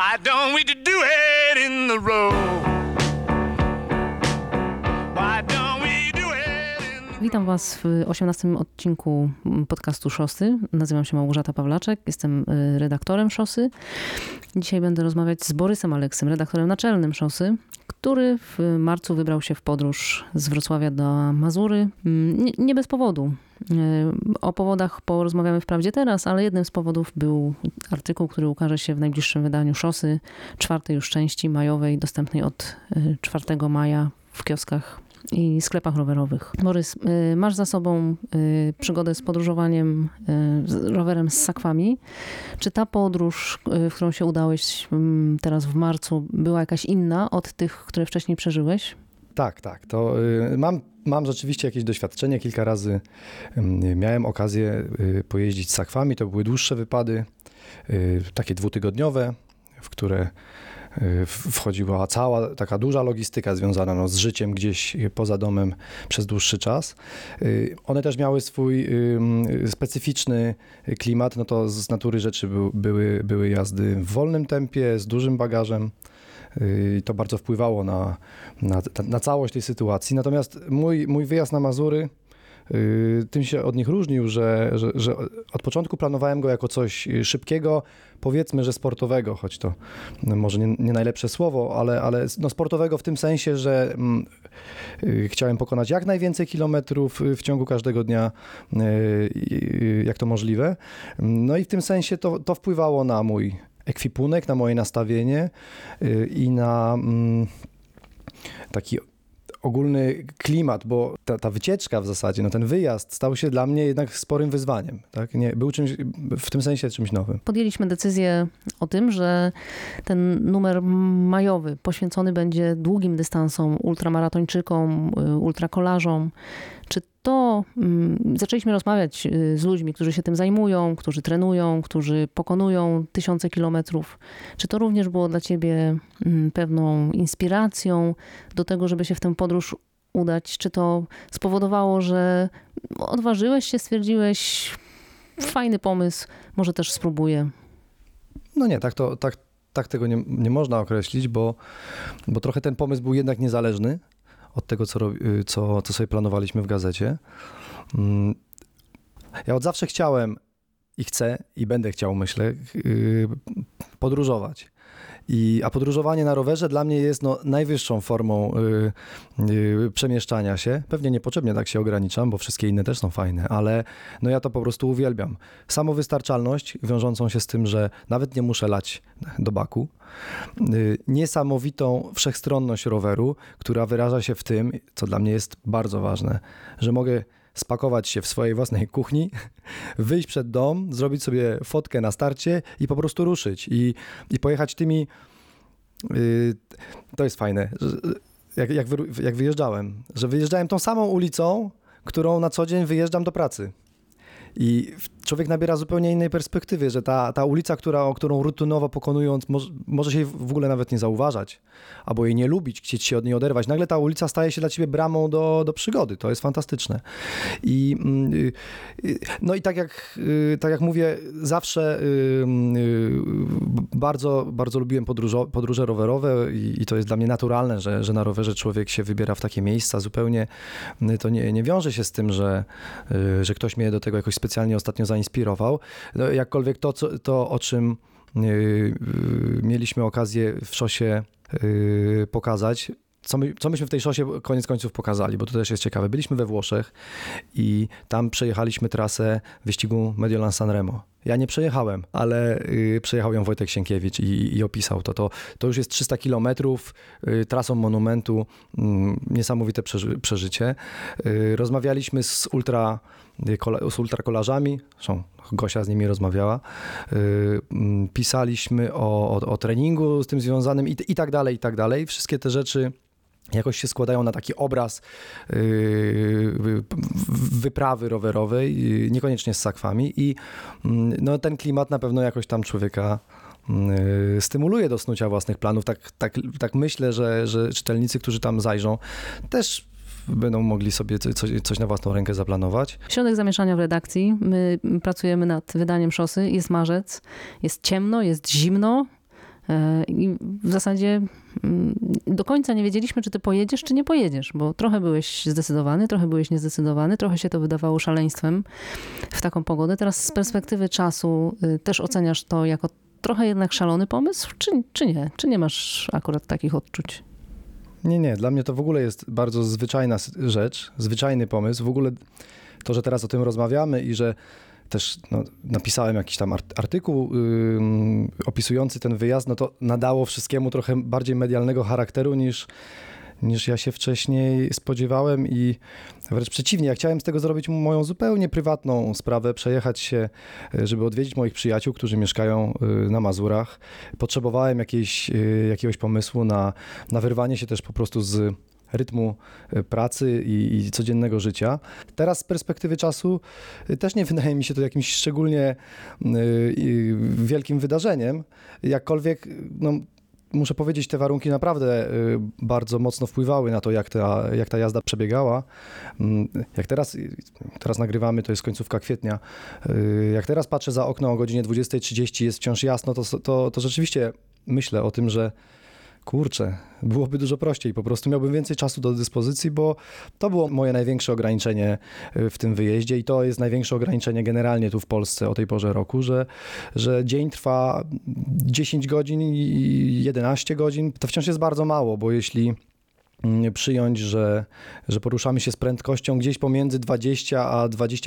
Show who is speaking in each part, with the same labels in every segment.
Speaker 1: Why don't we do it in the road? Why don't we do in the
Speaker 2: Witam Was w 18 odcinku podcastu Szosy. Nazywam się Małgorzata Pawlaczek, jestem y, redaktorem Szosy. Dzisiaj będę rozmawiać z Borysem Aleksem, redaktorem naczelnym Szosy, który w marcu wybrał się w podróż z Wrocławia do Mazury. Mm, Nie, nie bez powodu. Y, O powodach porozmawiamy wprawdzie teraz, ale jednym z powodów był artykuł, który ukaże się w najbliższym wydaniu Szosy, czwartej już części majowej, dostępnej od y, 4 maja w kioskach i sklepach rowerowych. Borys, y, masz za sobą y, przygodę z podróżowaniem y, rowerem z sakwami. Czy ta podróż, w którą się udałeś mm, teraz w marcu, była jakaś inna od tych, które wcześniej przeżyłeś?
Speaker 3: Tak, tak. To mam, mam rzeczywiście jakieś doświadczenie. Kilka razy ym, miałem okazję pojeździć z sakwami. To były dłuższe wypady, takie dwutygodniowe, w które wchodziła cała taka duża logistyka związana no, z życiem gdzieś poza domem przez dłuższy czas. Y, One też miały swój specyficzny klimat. No to z natury rzeczy był, były, były jazdy w wolnym tempie, z dużym bagażem. Y, I to bardzo wpływało na, na, na całość tej sytuacji. Natomiast mój, mój wyjazd na Mazury y, tym się od nich różnił, że, że, że od początku planowałem go jako coś szybkiego, powiedzmy, że sportowego, choć to może nie, nie najlepsze słowo, ale, ale no sportowego w tym sensie, że mm, y, chciałem pokonać jak najwięcej kilometrów y, w ciągu każdego dnia, y, y, jak to możliwe. No i w tym sensie to, to wpływało na mój ekwipunek, na moje nastawienie y, i na mm, taki ogólny klimat, bo ta, ta wycieczka w zasadzie, no ten wyjazd stał się dla mnie jednak sporym wyzwaniem. Tak? Nie, był czymś, w tym sensie czymś nowym.
Speaker 2: Podjęliśmy decyzję o tym, że ten numer majowy poświęcony będzie długim dystansom, ultramaratończykom, y, ultrakolarzom. Czy to mm, zaczęliśmy rozmawiać y, z ludźmi, którzy się tym zajmują, którzy trenują, którzy pokonują tysiące kilometrów. Czy to również było dla ciebie mm, pewną inspiracją do tego, żeby się w tę podróż udać? Czy to spowodowało, że odważyłeś się, stwierdziłeś, fajny pomysł, może też spróbuję?
Speaker 3: No nie, tak, to, tak, tak tego nie, nie można określić, bo, bo trochę ten pomysł był jednak niezależny od tego, co, y, co, co sobie planowaliśmy w gazecie. Mm, Ja od zawsze chciałem i chcę i będę chciał, myślę, y, podróżować. I, a podróżowanie na rowerze dla mnie jest no, najwyższą formą y, y, przemieszczania się. Pewnie niepotrzebnie tak się ograniczam, bo wszystkie inne też są fajne, ale no, ja to po prostu uwielbiam. Samowystarczalność wiążącą się z tym, że nawet nie muszę lać do baku. Y, Niesamowitą wszechstronność roweru, która wyraża się w tym, co dla mnie jest bardzo ważne, że mogę spakować się w swojej własnej kuchni, wyjść przed dom, zrobić sobie fotkę na starcie i po prostu ruszyć i, i pojechać tymi. y, to jest fajne. Jak, jak, wy, jak wyjeżdżałem, że wyjeżdżałem tą samą ulicą, którą na co dzień wyjeżdżam do pracy. I człowiek nabiera zupełnie innej perspektywy, że ta, ta ulica, która, którą rutynowo pokonując, może, może się w ogóle nawet nie zauważać, albo jej nie lubić, chcieć się od niej oderwać. Nagle ta ulica staje się dla ciebie bramą do, do przygody. To jest fantastyczne. I, mm, y, y, no i tak jak, y, tak jak mówię, zawsze bardzo, bardzo lubiłem podróżo, podróże rowerowe i, i to jest dla mnie naturalne, że, że na rowerze człowiek się wybiera w takie miejsca. Zupełnie y, to nie, nie wiąże się z tym, że, y, że ktoś mnie do tego jakoś specjalnie ostatnio zainspirował. No, jakkolwiek to, co, to o czym y, mieliśmy okazję w szosie pokazać, co, my, co myśmy w tej szosie koniec końców pokazali, bo to też jest ciekawe. Byliśmy we Włoszech i tam przejechaliśmy trasę wyścigu Mediolan Sanremo. Ja nie przejechałem, ale y, przejechał ją Wojtek Sienkiewicz i, i opisał to. to. To już jest 300 kilometrów y, trasą monumentu, mm, niesamowite przeży, przeżycie. Y, rozmawialiśmy z ultra y, z ultrakolarzami, zresztą Gosia z nimi rozmawiała. Y, mm, Pisaliśmy o, o, o treningu z tym związanym i, i tak dalej, i tak dalej. Wszystkie te rzeczy jakoś się składają na taki obraz yy, wy- wyprawy rowerowej, yy, niekoniecznie z sakwami i mm, no, ten klimat na pewno jakoś tam człowieka yy, stymuluje do snucia własnych planów. Tak, tak, tak myślę, że, że czytelnicy, którzy tam zajrzą, też będą mogli sobie co- coś, coś na własną rękę zaplanować.
Speaker 2: Środek zamieszania w redakcji. My pracujemy nad wydaniem szosy. Jest marzec, jest ciemno, jest zimno. E, I w zasadzie mm, do końca nie wiedzieliśmy, czy ty pojedziesz, czy nie pojedziesz, bo trochę byłeś zdecydowany, trochę byłeś niezdecydowany, trochę się to wydawało szaleństwem w taką pogodę. Teraz z perspektywy czasu y, też oceniasz to jako trochę jednak szalony pomysł, czy, czy nie? Czy nie masz akurat takich odczuć?
Speaker 3: Nie, nie, dla mnie to w ogóle jest bardzo zwyczajna rzecz, zwyczajny pomysł. W ogóle to, że teraz o tym rozmawiamy i że też no, napisałem jakiś tam art- artykuł ym, opisujący ten wyjazd, no to nadało wszystkiemu trochę bardziej medialnego charakteru niż, niż ja się wcześniej spodziewałem i wręcz przeciwnie, ja chciałem z tego zrobić moją zupełnie prywatną sprawę, przejechać się, y, żeby odwiedzić moich przyjaciół, którzy mieszkają y, na Mazurach. Potrzebowałem jakiejś, y, jakiegoś pomysłu na, na wyrwanie się też po prostu z rytmu y, pracy i, i codziennego życia. Teraz z perspektywy czasu y, też nie wydaje mi się to jakimś szczególnie y, wielkim wydarzeniem, jakkolwiek no, muszę powiedzieć, te warunki naprawdę bardzo mocno wpływały na to, jak ta, jak ta jazda przebiegała. Mm, Jak teraz, teraz nagrywamy, to jest końcówka kwietnia, jak teraz patrzę za okno o godzinie 20.30, jest wciąż jasno, to, to, to rzeczywiście myślę o tym, że kurczę, byłoby dużo prościej. Po prostu miałbym więcej czasu do dyspozycji, bo to było moje największe ograniczenie y, w tym wyjeździe i to jest największe ograniczenie generalnie tu w Polsce o tej porze roku, że, że dzień trwa 10 godzin i 11 godzin. To wciąż jest bardzo mało, bo jeśli mm, przyjąć, że, że poruszamy się z prędkością gdzieś pomiędzy 20 a 25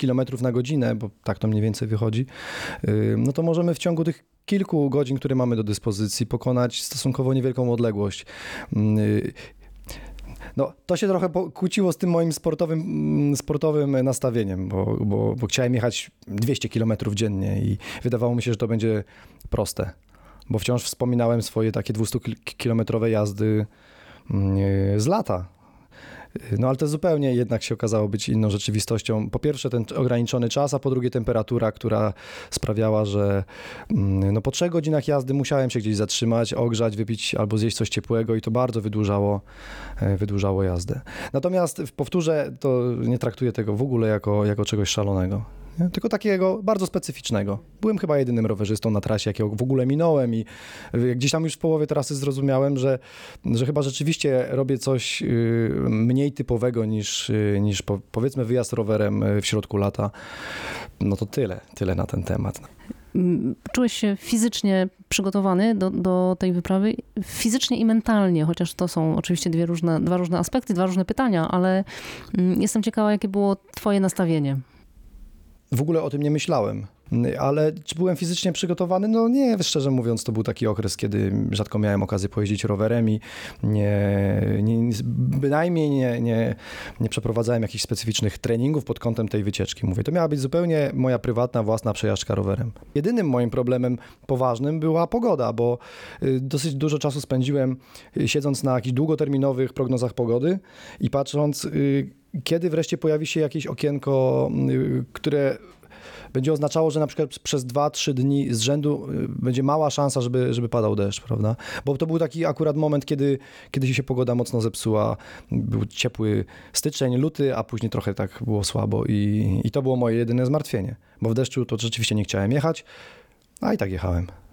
Speaker 3: km na godzinę, bo tak to mniej więcej wychodzi, no to możemy w ciągu tych kilku godzin, które mamy do dyspozycji, pokonać stosunkowo niewielką odległość. No, to się trochę kłóciło z tym moim sportowym, sportowym nastawieniem, bo, bo, bo chciałem jechać 200 km dziennie i wydawało mi się, że to będzie proste, bo wciąż wspominałem swoje takie 200-kilometrowe jazdy z lata. No ale to zupełnie jednak się okazało być inną rzeczywistością. Po pierwsze ten ograniczony czas, a po drugie temperatura, która sprawiała, że mm, no, po trzech godzinach jazdy musiałem się gdzieś zatrzymać, ogrzać, wypić albo zjeść coś ciepłego i to bardzo wydłużało, e, wydłużało jazdę. Natomiast powtórzę, to nie traktuję tego w ogóle jako, jako czegoś szalonego. Nie? Tylko takiego bardzo specyficznego. Byłem chyba jedynym rowerzystą na trasie, jakiego w ogóle minąłem i y, gdzieś tam już w połowie trasy zrozumiałem, że, że chyba rzeczywiście robię coś y, mniej typowego niż, y, niż po, powiedzmy wyjazd rowerem w środku lata. No to tyle, tyle na ten temat.
Speaker 2: Mm, Czułeś się fizycznie przygotowany do, do tej wyprawy, fizycznie i mentalnie, chociaż to są oczywiście dwie różne, dwa różne aspekty, dwa różne pytania, ale mm, jestem ciekawa, jakie było twoje nastawienie.
Speaker 3: W ogóle o tym nie myślałem. Ale czy byłem fizycznie przygotowany? No nie, szczerze mówiąc, to był taki okres, kiedy rzadko miałem okazję pojeździć rowerem i nie, nie, bynajmniej nie, nie, nie przeprowadzałem jakichś specyficznych treningów pod kątem tej wycieczki. Mówię, to miała być zupełnie moja prywatna, własna przejażdżka rowerem. Jedynym moim problemem poważnym była pogoda, bo y, dosyć dużo czasu spędziłem y, siedząc na jakichś długoterminowych prognozach pogody i patrząc, y, kiedy wreszcie pojawi się jakieś okienko, y, które będzie oznaczało, że na przykład przez 2-3 dni z rzędu y, będzie mała szansa, żeby, żeby padał deszcz, prawda? Bo to był taki akurat moment, kiedy, kiedy się pogoda mocno zepsuła. Był ciepły styczeń, luty, a później trochę tak było słabo i, i to było moje jedyne zmartwienie. Bo w deszczu to rzeczywiście nie chciałem jechać, a i tak jechałem.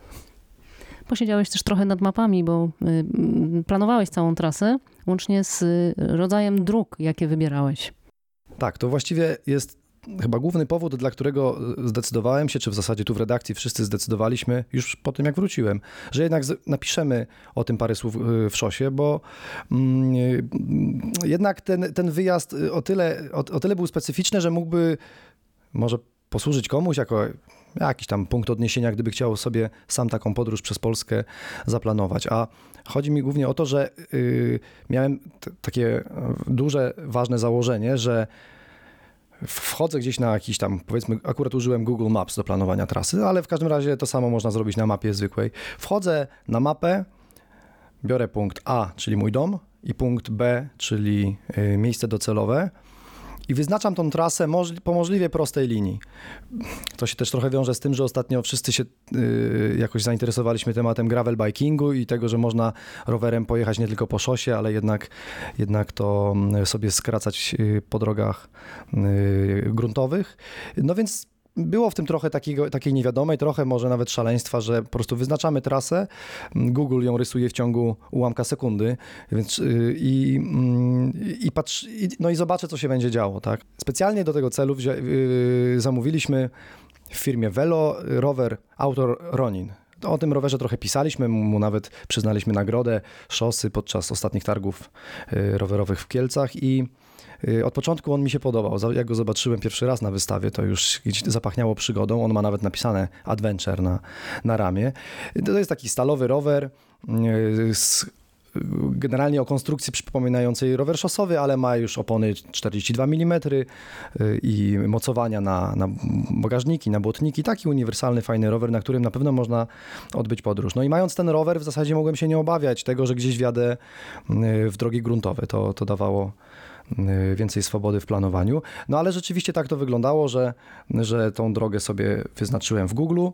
Speaker 2: Posiedziałeś też trochę nad mapami, bo y, mm, planowałeś całą trasę, łącznie z y, rodzajem dróg, jakie wybierałeś.
Speaker 3: Tak, to właściwie jest chyba główny powód, dla którego zdecydowałem się, czy w zasadzie tu w redakcji wszyscy zdecydowaliśmy, już po tym jak wróciłem, że jednak napiszemy o tym parę słów y, w szosie, bo mm, y, jednak ten, ten wyjazd y, o tyle, o, o tyle był specyficzny, że mógłby może posłużyć komuś jako jakiś tam punkt odniesienia, gdyby chciał sobie sam taką podróż przez Polskę zaplanować. A chodzi mi głównie o to, że y, miałem takie y, duże, ważne założenie, że wchodzę gdzieś na jakiś tam, powiedzmy, akurat użyłem Google Maps do planowania trasy, ale w każdym razie to samo można zrobić na mapie zwykłej. Wchodzę na mapę, biorę punkt A, czyli mój dom, i punkt B, czyli y, miejsce docelowe. I wyznaczam tą trasę po możliwie prostej linii. To się też trochę wiąże z tym, że ostatnio wszyscy się y, jakoś zainteresowaliśmy tematem gravel bikingu i tego, że można rowerem pojechać nie tylko po szosie, ale jednak, jednak to mm, sobie skracać y, po drogach y, gruntowych. No więc było w tym trochę takiego, takiej niewiadomej, trochę może nawet szaleństwa, że po prostu wyznaczamy trasę, Google ją rysuje w ciągu ułamka sekundy, więc y, i, mm, i patrz, i, no i zobaczę, co się będzie działo, tak. Specjalnie do tego celu wzią, y, zamówiliśmy w firmie Velo rower Autor Ronin. O tym rowerze trochę pisaliśmy, mu nawet przyznaliśmy nagrodę szosy podczas ostatnich targów y, rowerowych w Kielcach i od początku on mi się podobał. Jak go zobaczyłem pierwszy raz na wystawie, to już zapachniało przygodą. On ma nawet napisane Adventure na, na ramię. To jest taki stalowy rower y, z generalnie o konstrukcji przypominającej rower szosowy, ale ma już opony 42 mm y, i mocowania na, na bagażniki, na błotniki. Taki uniwersalny, fajny rower, na którym na pewno można odbyć podróż. No i mając ten rower, w zasadzie mogłem się nie obawiać tego, że gdzieś wjadę y, w drogi gruntowe. To, to dawało y, więcej swobody w planowaniu. No ale rzeczywiście tak to wyglądało, że, że tą drogę sobie wyznaczyłem w Google.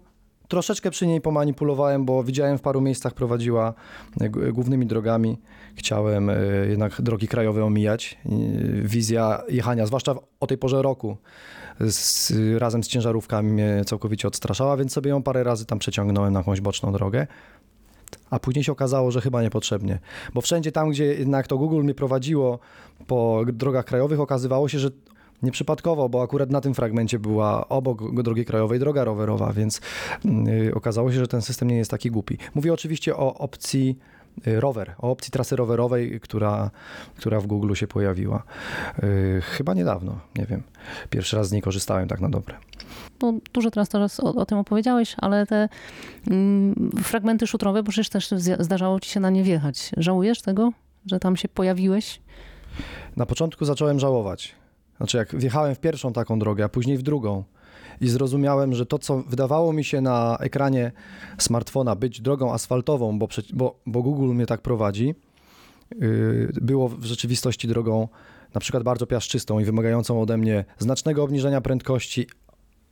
Speaker 3: Troszeczkę przy niej pomanipulowałem, bo widziałem w paru miejscach prowadziła g- głównymi drogami. Chciałem e, jednak drogi krajowe omijać. Wizja jechania, zwłaszcza o tej porze roku, z, razem z ciężarówkami mnie całkowicie odstraszała, więc sobie ją parę razy tam przeciągnąłem na jakąś boczną drogę. A później się okazało, że chyba niepotrzebnie. Bo wszędzie tam, gdzie jednak to Google mnie prowadziło po drogach krajowych, okazywało się, że nieprzypadkowo, bo akurat na tym fragmencie była obok drogi krajowej droga rowerowa, więc yy, okazało się, że ten system nie jest taki głupi. Mówię oczywiście o opcji y, rower, o opcji trasy rowerowej, która, która w Google się pojawiła. Yy, chyba niedawno, nie wiem. Pierwszy raz z niej korzystałem tak na dobre.
Speaker 2: No, dużo teraz, teraz o, o tym opowiedziałeś, ale te mm, fragmenty szutrowe, bo przecież też zdarzało ci się na nie wjechać. Żałujesz tego, że tam się pojawiłeś?
Speaker 3: Na początku zacząłem żałować. Znaczy, jak wjechałem w pierwszą taką drogę, a później w drugą i zrozumiałem, że to, co wydawało mi się na ekranie smartfona być drogą asfaltową, bo, bo, bo Google mnie tak prowadzi, yy, było w rzeczywistości drogą na przykład bardzo piaszczystą i wymagającą ode mnie znacznego obniżenia prędkości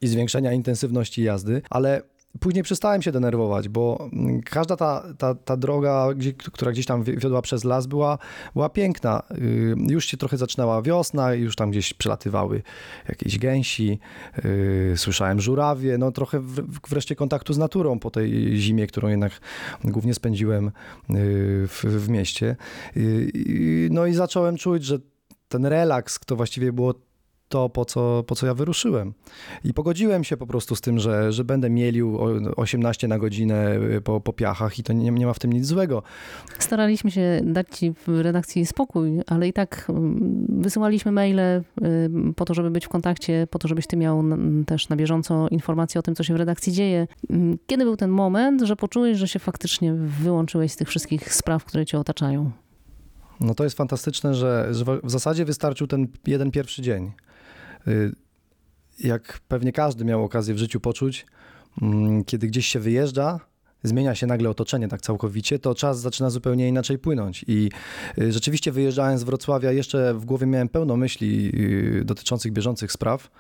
Speaker 3: i zwiększenia intensywności jazdy, ale później przestałem się denerwować, bo mm, każda ta, ta, ta droga, gdzie, która gdzieś tam wi- wiodła przez las, była, była piękna. Yy, Już się trochę zaczynała wiosna, już tam gdzieś przelatywały jakieś gęsi, yy, słyszałem żurawie, no trochę wreszcie kontaktu z naturą po tej zimie, którą jednak głównie spędziłem yy, w, w mieście. No i zacząłem czuć, że ten relaks to właściwie było to, po co, po co ja wyruszyłem. I pogodziłem się po prostu z tym, że, że będę mielił o- 18 na godzinę y, po, po piachach i to nie, nie ma w tym nic złego.
Speaker 2: Staraliśmy się dać ci w redakcji spokój, ale i tak mm, wysyłaliśmy maile y, po to, żeby być w kontakcie, po to, żebyś ty miał też na bieżąco informacje o tym, co się w redakcji dzieje. Mm, Kiedy był ten moment, że poczułeś, że się faktycznie wyłączyłeś z tych wszystkich spraw, które cię otaczają?
Speaker 3: No to jest fantastyczne, że, że w zasadzie wystarczył ten jeden pierwszy dzień. Y, Jak pewnie każdy miał okazję w życiu poczuć, mm, kiedy gdzieś się wyjeżdża, zmienia się nagle otoczenie tak całkowicie, to czas zaczyna zupełnie inaczej płynąć. I y, rzeczywiście wyjeżdżając z Wrocławia, jeszcze w głowie miałem pełno myśli y, dotyczących bieżących spraw.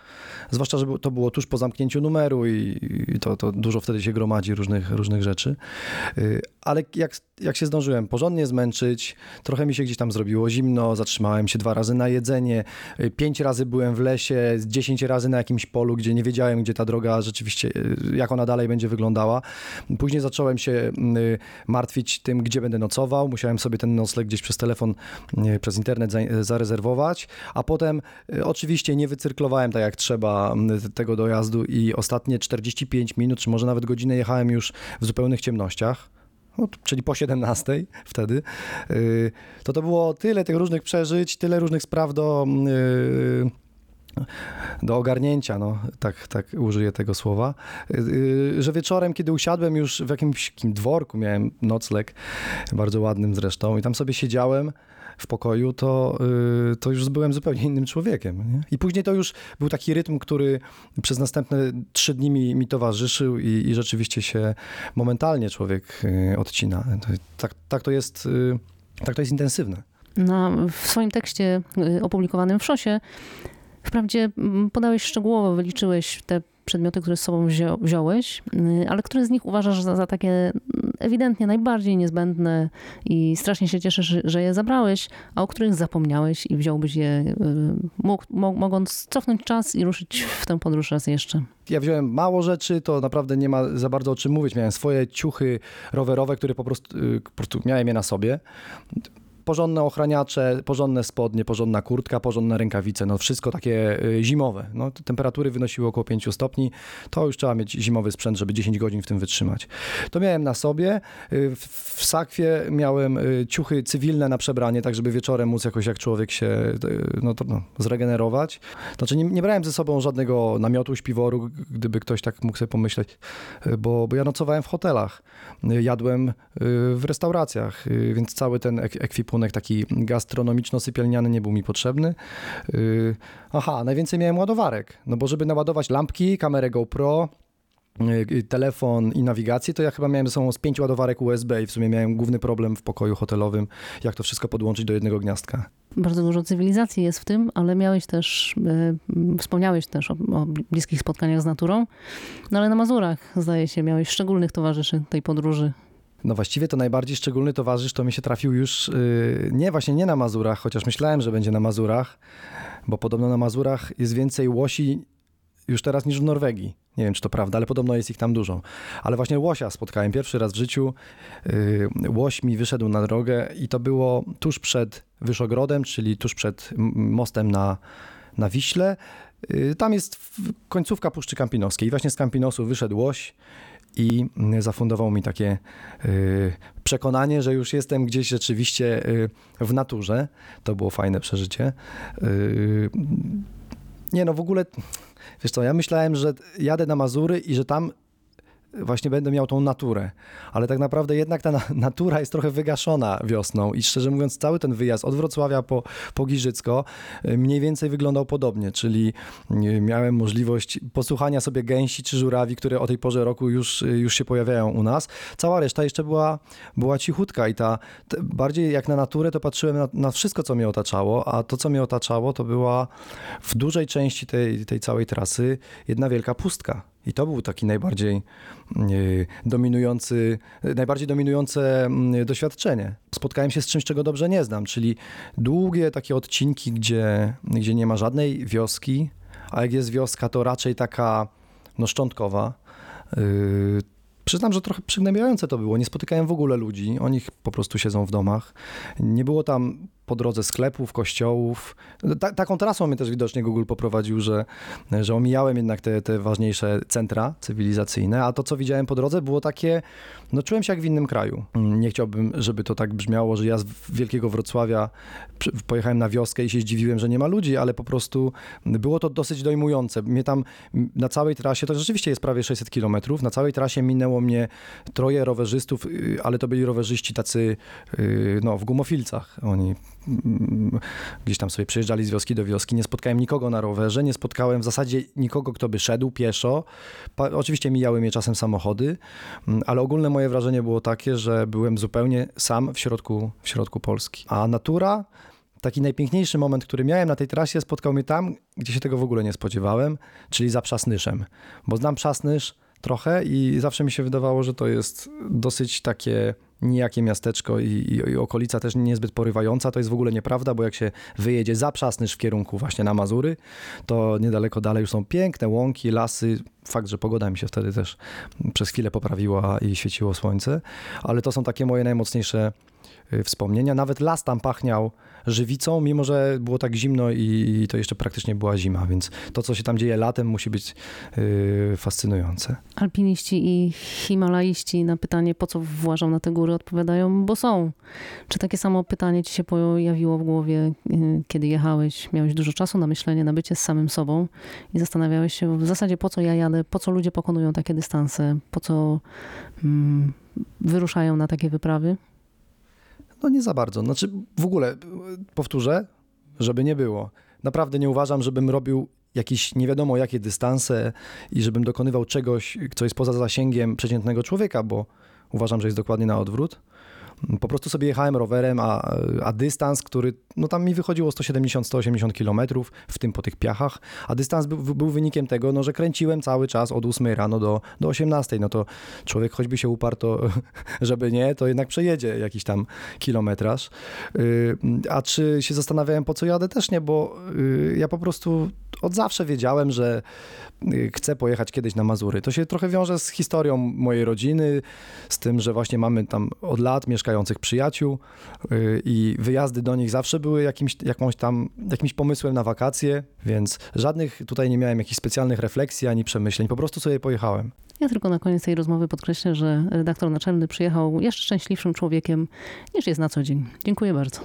Speaker 3: Zwłaszcza, że to było tuż po zamknięciu numeru i to, to dużo wtedy się gromadzi różnych, różnych rzeczy. Y, Ale jak, jak się zdążyłem porządnie zmęczyć, trochę mi się gdzieś tam zrobiło zimno, zatrzymałem się dwa razy na jedzenie, pięć razy byłem w lesie, dziesięć razy na jakimś polu, gdzie nie wiedziałem, gdzie ta droga rzeczywiście, jak ona dalej będzie wyglądała. Później zacząłem się y, martwić tym, gdzie będę nocował. Musiałem sobie ten nocleg gdzieś przez telefon, y, przez internet za- zarezerwować, a potem y, oczywiście nie wycyrklowałem tak jak trzeba y, tego dojazdu i ostatnie 45 minut, czy może nawet godzinę jechałem już w zupełnych ciemnościach. No, czyli po 17 wtedy, y, to to było tyle tych różnych przeżyć, tyle różnych spraw do, y, do ogarnięcia, no, tak, tak użyję tego słowa, y, y, że wieczorem, kiedy usiadłem już w jakimś dworku, miałem nocleg, bardzo ładnym zresztą, i tam sobie siedziałem w pokoju, to, y, to już byłem zupełnie innym człowiekiem. Nie? I później to już był taki rytm, który przez następne trzy dni mi, mi towarzyszył i, i rzeczywiście się momentalnie człowiek odcina. Tak, tak to jest, tak to jest intensywne.
Speaker 2: Na, w swoim tekście opublikowanym w Szosie wprawdzie mm, podałeś szczegółowo, wyliczyłeś te przedmioty, które z sobą wzią, wziąłeś, y, ale które z nich uważasz za, za takie ewidentnie najbardziej niezbędne i strasznie się cieszę, że, je zabrałeś, a o których zapomniałeś i wziąłbyś je, y, mogąc cofnąć czas i ruszyć w tę podróż raz jeszcze.
Speaker 3: Ja wziąłem mało rzeczy, to naprawdę nie ma za bardzo o czym mówić. Miałem swoje ciuchy rowerowe, które po prostu, y, po prostu miałem je na sobie. Porządne ochraniacze, porządne spodnie, porządna kurtka, porządne rękawice, no wszystko takie y, zimowe. No, te temperatury wynosiły około 5 stopni, to już trzeba mieć zimowy sprzęt, żeby 10 godzin w tym wytrzymać. To miałem na sobie. Y, W, w sakwie miałem y, ciuchy cywilne na przebranie, tak żeby wieczorem móc jakoś jak człowiek się no, to, no, zregenerować. Znaczy nie, nie brałem ze sobą żadnego namiotu, śpiworu, gdyby ktoś tak mógł sobie pomyśleć, bo, bo ja nocowałem w hotelach, jadłem w restauracjach, więc cały ten ek- taki gastronomiczno-sypialniany nie był mi potrzebny. Y, Aha, najwięcej miałem ładowarek, no bo żeby naładować lampki, kamerę GoPro, y, telefon i nawigację, to ja chyba miałem ze sobą z pięć ładowarek USB i w sumie miałem główny problem w pokoju hotelowym, jak to wszystko podłączyć do jednego gniazdka.
Speaker 2: Bardzo dużo cywilizacji jest w tym, ale miałeś też, y, wspomniałeś też o, o bliskich spotkaniach z naturą, no ale na Mazurach, zdaje się, miałeś szczególnych towarzyszy tej podróży.
Speaker 3: No właściwie to najbardziej szczególny towarzysz to mi się trafił już yy, nie właśnie nie na Mazurach, chociaż myślałem, że będzie na Mazurach, bo podobno na Mazurach jest więcej łosi już teraz niż w Norwegii. Nie wiem, czy to prawda, ale podobno jest ich tam dużo. Ale właśnie łosia spotkałem pierwszy raz w życiu. Yy, łoś mi wyszedł na drogę i to było tuż przed Wyszogrodem, czyli tuż przed mostem na, na Wiśle. Yy, tam jest końcówka Puszczy Kampinoskiej. I właśnie z Kampinosu wyszedł łoś i zafundował mi takie y, przekonanie, że już jestem gdzieś rzeczywiście y, w naturze. To było fajne przeżycie. Y, nie no, w ogóle, wiesz co, ja myślałem, że jadę na Mazury i że tam właśnie będę miał tą naturę, ale tak naprawdę jednak ta na- natura jest trochę wygaszona wiosną i szczerze mówiąc cały ten wyjazd od Wrocławia po, po Giżycko y, mniej więcej wyglądał podobnie, czyli miałem możliwość posłuchania sobie gęsi czy żurawi, które o tej porze roku już, y, już się pojawiają u nas. Cała reszta jeszcze była, była cichutka i ta, bardziej jak na naturę to patrzyłem na, na wszystko, co mnie otaczało, a to, co mnie otaczało, to była w dużej części tej, tej całej trasy jedna wielka pustka. I to był taki najbardziej y, dominujący, najbardziej dominujące mm, doświadczenie. Spotkałem się z czymś, czego dobrze nie znam, czyli długie takie odcinki, gdzie, gdzie nie ma żadnej wioski, a jak jest wioska, to raczej taka no, szczątkowa. Y, Przyznam, że trochę przygnębiające to było. Nie spotykałem w ogóle ludzi. Oni po prostu siedzą w domach. Nie było tam po drodze sklepów, kościołów. Ta, taką trasą mnie też widocznie Google poprowadził, że, że omijałem jednak te, te ważniejsze centra cywilizacyjne, a to, co widziałem po drodze, było takie, no czułem się jak w innym kraju. Nie chciałbym, żeby to tak brzmiało, że ja z Wielkiego Wrocławia pojechałem na wioskę i się zdziwiłem, że nie ma ludzi, ale po prostu było to dosyć dojmujące. Mnie tam na całej trasie, to rzeczywiście jest prawie 600 kilometrów, na całej trasie minęło mnie troje rowerzystów, y, ale to byli rowerzyści tacy y, no, w gumofilcach. Oni gdzieś tam sobie przejeżdżali z wioski do wioski. Nie spotkałem nikogo na rowerze, nie spotkałem w zasadzie nikogo, kto by szedł pieszo. Pa, oczywiście mijały mnie czasem samochody, mm, ale ogólne moje wrażenie było takie, że byłem zupełnie sam w środku, w środku Polski. A natura, taki najpiękniejszy moment, który miałem na tej trasie, spotkał mnie tam, gdzie się tego w ogóle nie spodziewałem, czyli za Przasnyszem. Bo znam Przasnysz trochę i zawsze mi się wydawało, że to jest dosyć takie nijakie miasteczko i, i, i okolica też niezbyt porywająca. To jest w ogóle nieprawda, bo jak się wyjedzie za Przasnysz w kierunku właśnie na Mazury, to niedaleko dalej już są piękne łąki, lasy. Fakt, że pogoda mi się wtedy też przez chwilę poprawiła i świeciło słońce, ale to są takie moje najmocniejsze wspomnienia. Nawet las tam pachniał żywicą, mimo że było tak zimno i, to jeszcze praktycznie była zima, więc to, co się tam dzieje latem, musi być y, fascynujące.
Speaker 2: Alpiniści i himalaiści na pytanie, po co włażą na te góry, odpowiadają, bo są. Czy takie samo pytanie ci się pojawiło w głowie, y, kiedy jechałeś? Miałeś dużo czasu na myślenie, na bycie z samym sobą i zastanawiałeś się w zasadzie, po co ja jadę, po co ludzie pokonują takie dystanse, po co mm, wyruszają na takie wyprawy?
Speaker 3: No nie za bardzo. Znaczy w ogóle, powtórzę, żeby nie było. Naprawdę nie uważam, żebym robił jakieś nie wiadomo jakie dystanse i żebym dokonywał czegoś, co jest poza zasięgiem przeciętnego człowieka, bo uważam, że jest dokładnie na odwrót. Po prostu sobie jechałem rowerem, a, a dystans, który, no tam mi wychodziło 170-180 kilometrów, w tym po tych piachach, a dystans był, był wynikiem tego, no, że kręciłem cały czas od 8 rano do, do 18, no to człowiek choćby się uparł, to żeby nie, to jednak przejedzie jakiś tam kilometraż. Y, A czy się zastanawiałem, po co jadę? Też nie, bo y, ja po prostu od zawsze wiedziałem, że y, chcę pojechać kiedyś na Mazury. To się trochę wiąże z historią mojej rodziny, z tym, że właśnie mamy tam od lat mieszkających przyjaciół y, i wyjazdy do nich zawsze były jakimś, jakąś tam, jakimś pomysłem na wakacje, więc żadnych tutaj nie miałem jakichś specjalnych refleksji ani przemyśleń, po prostu sobie pojechałem.
Speaker 2: Ja tylko na koniec tej rozmowy podkreślę, że redaktor naczelny przyjechał jeszcze szczęśliwszym człowiekiem niż jest na co dzień. Dziękuję bardzo.